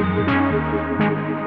Música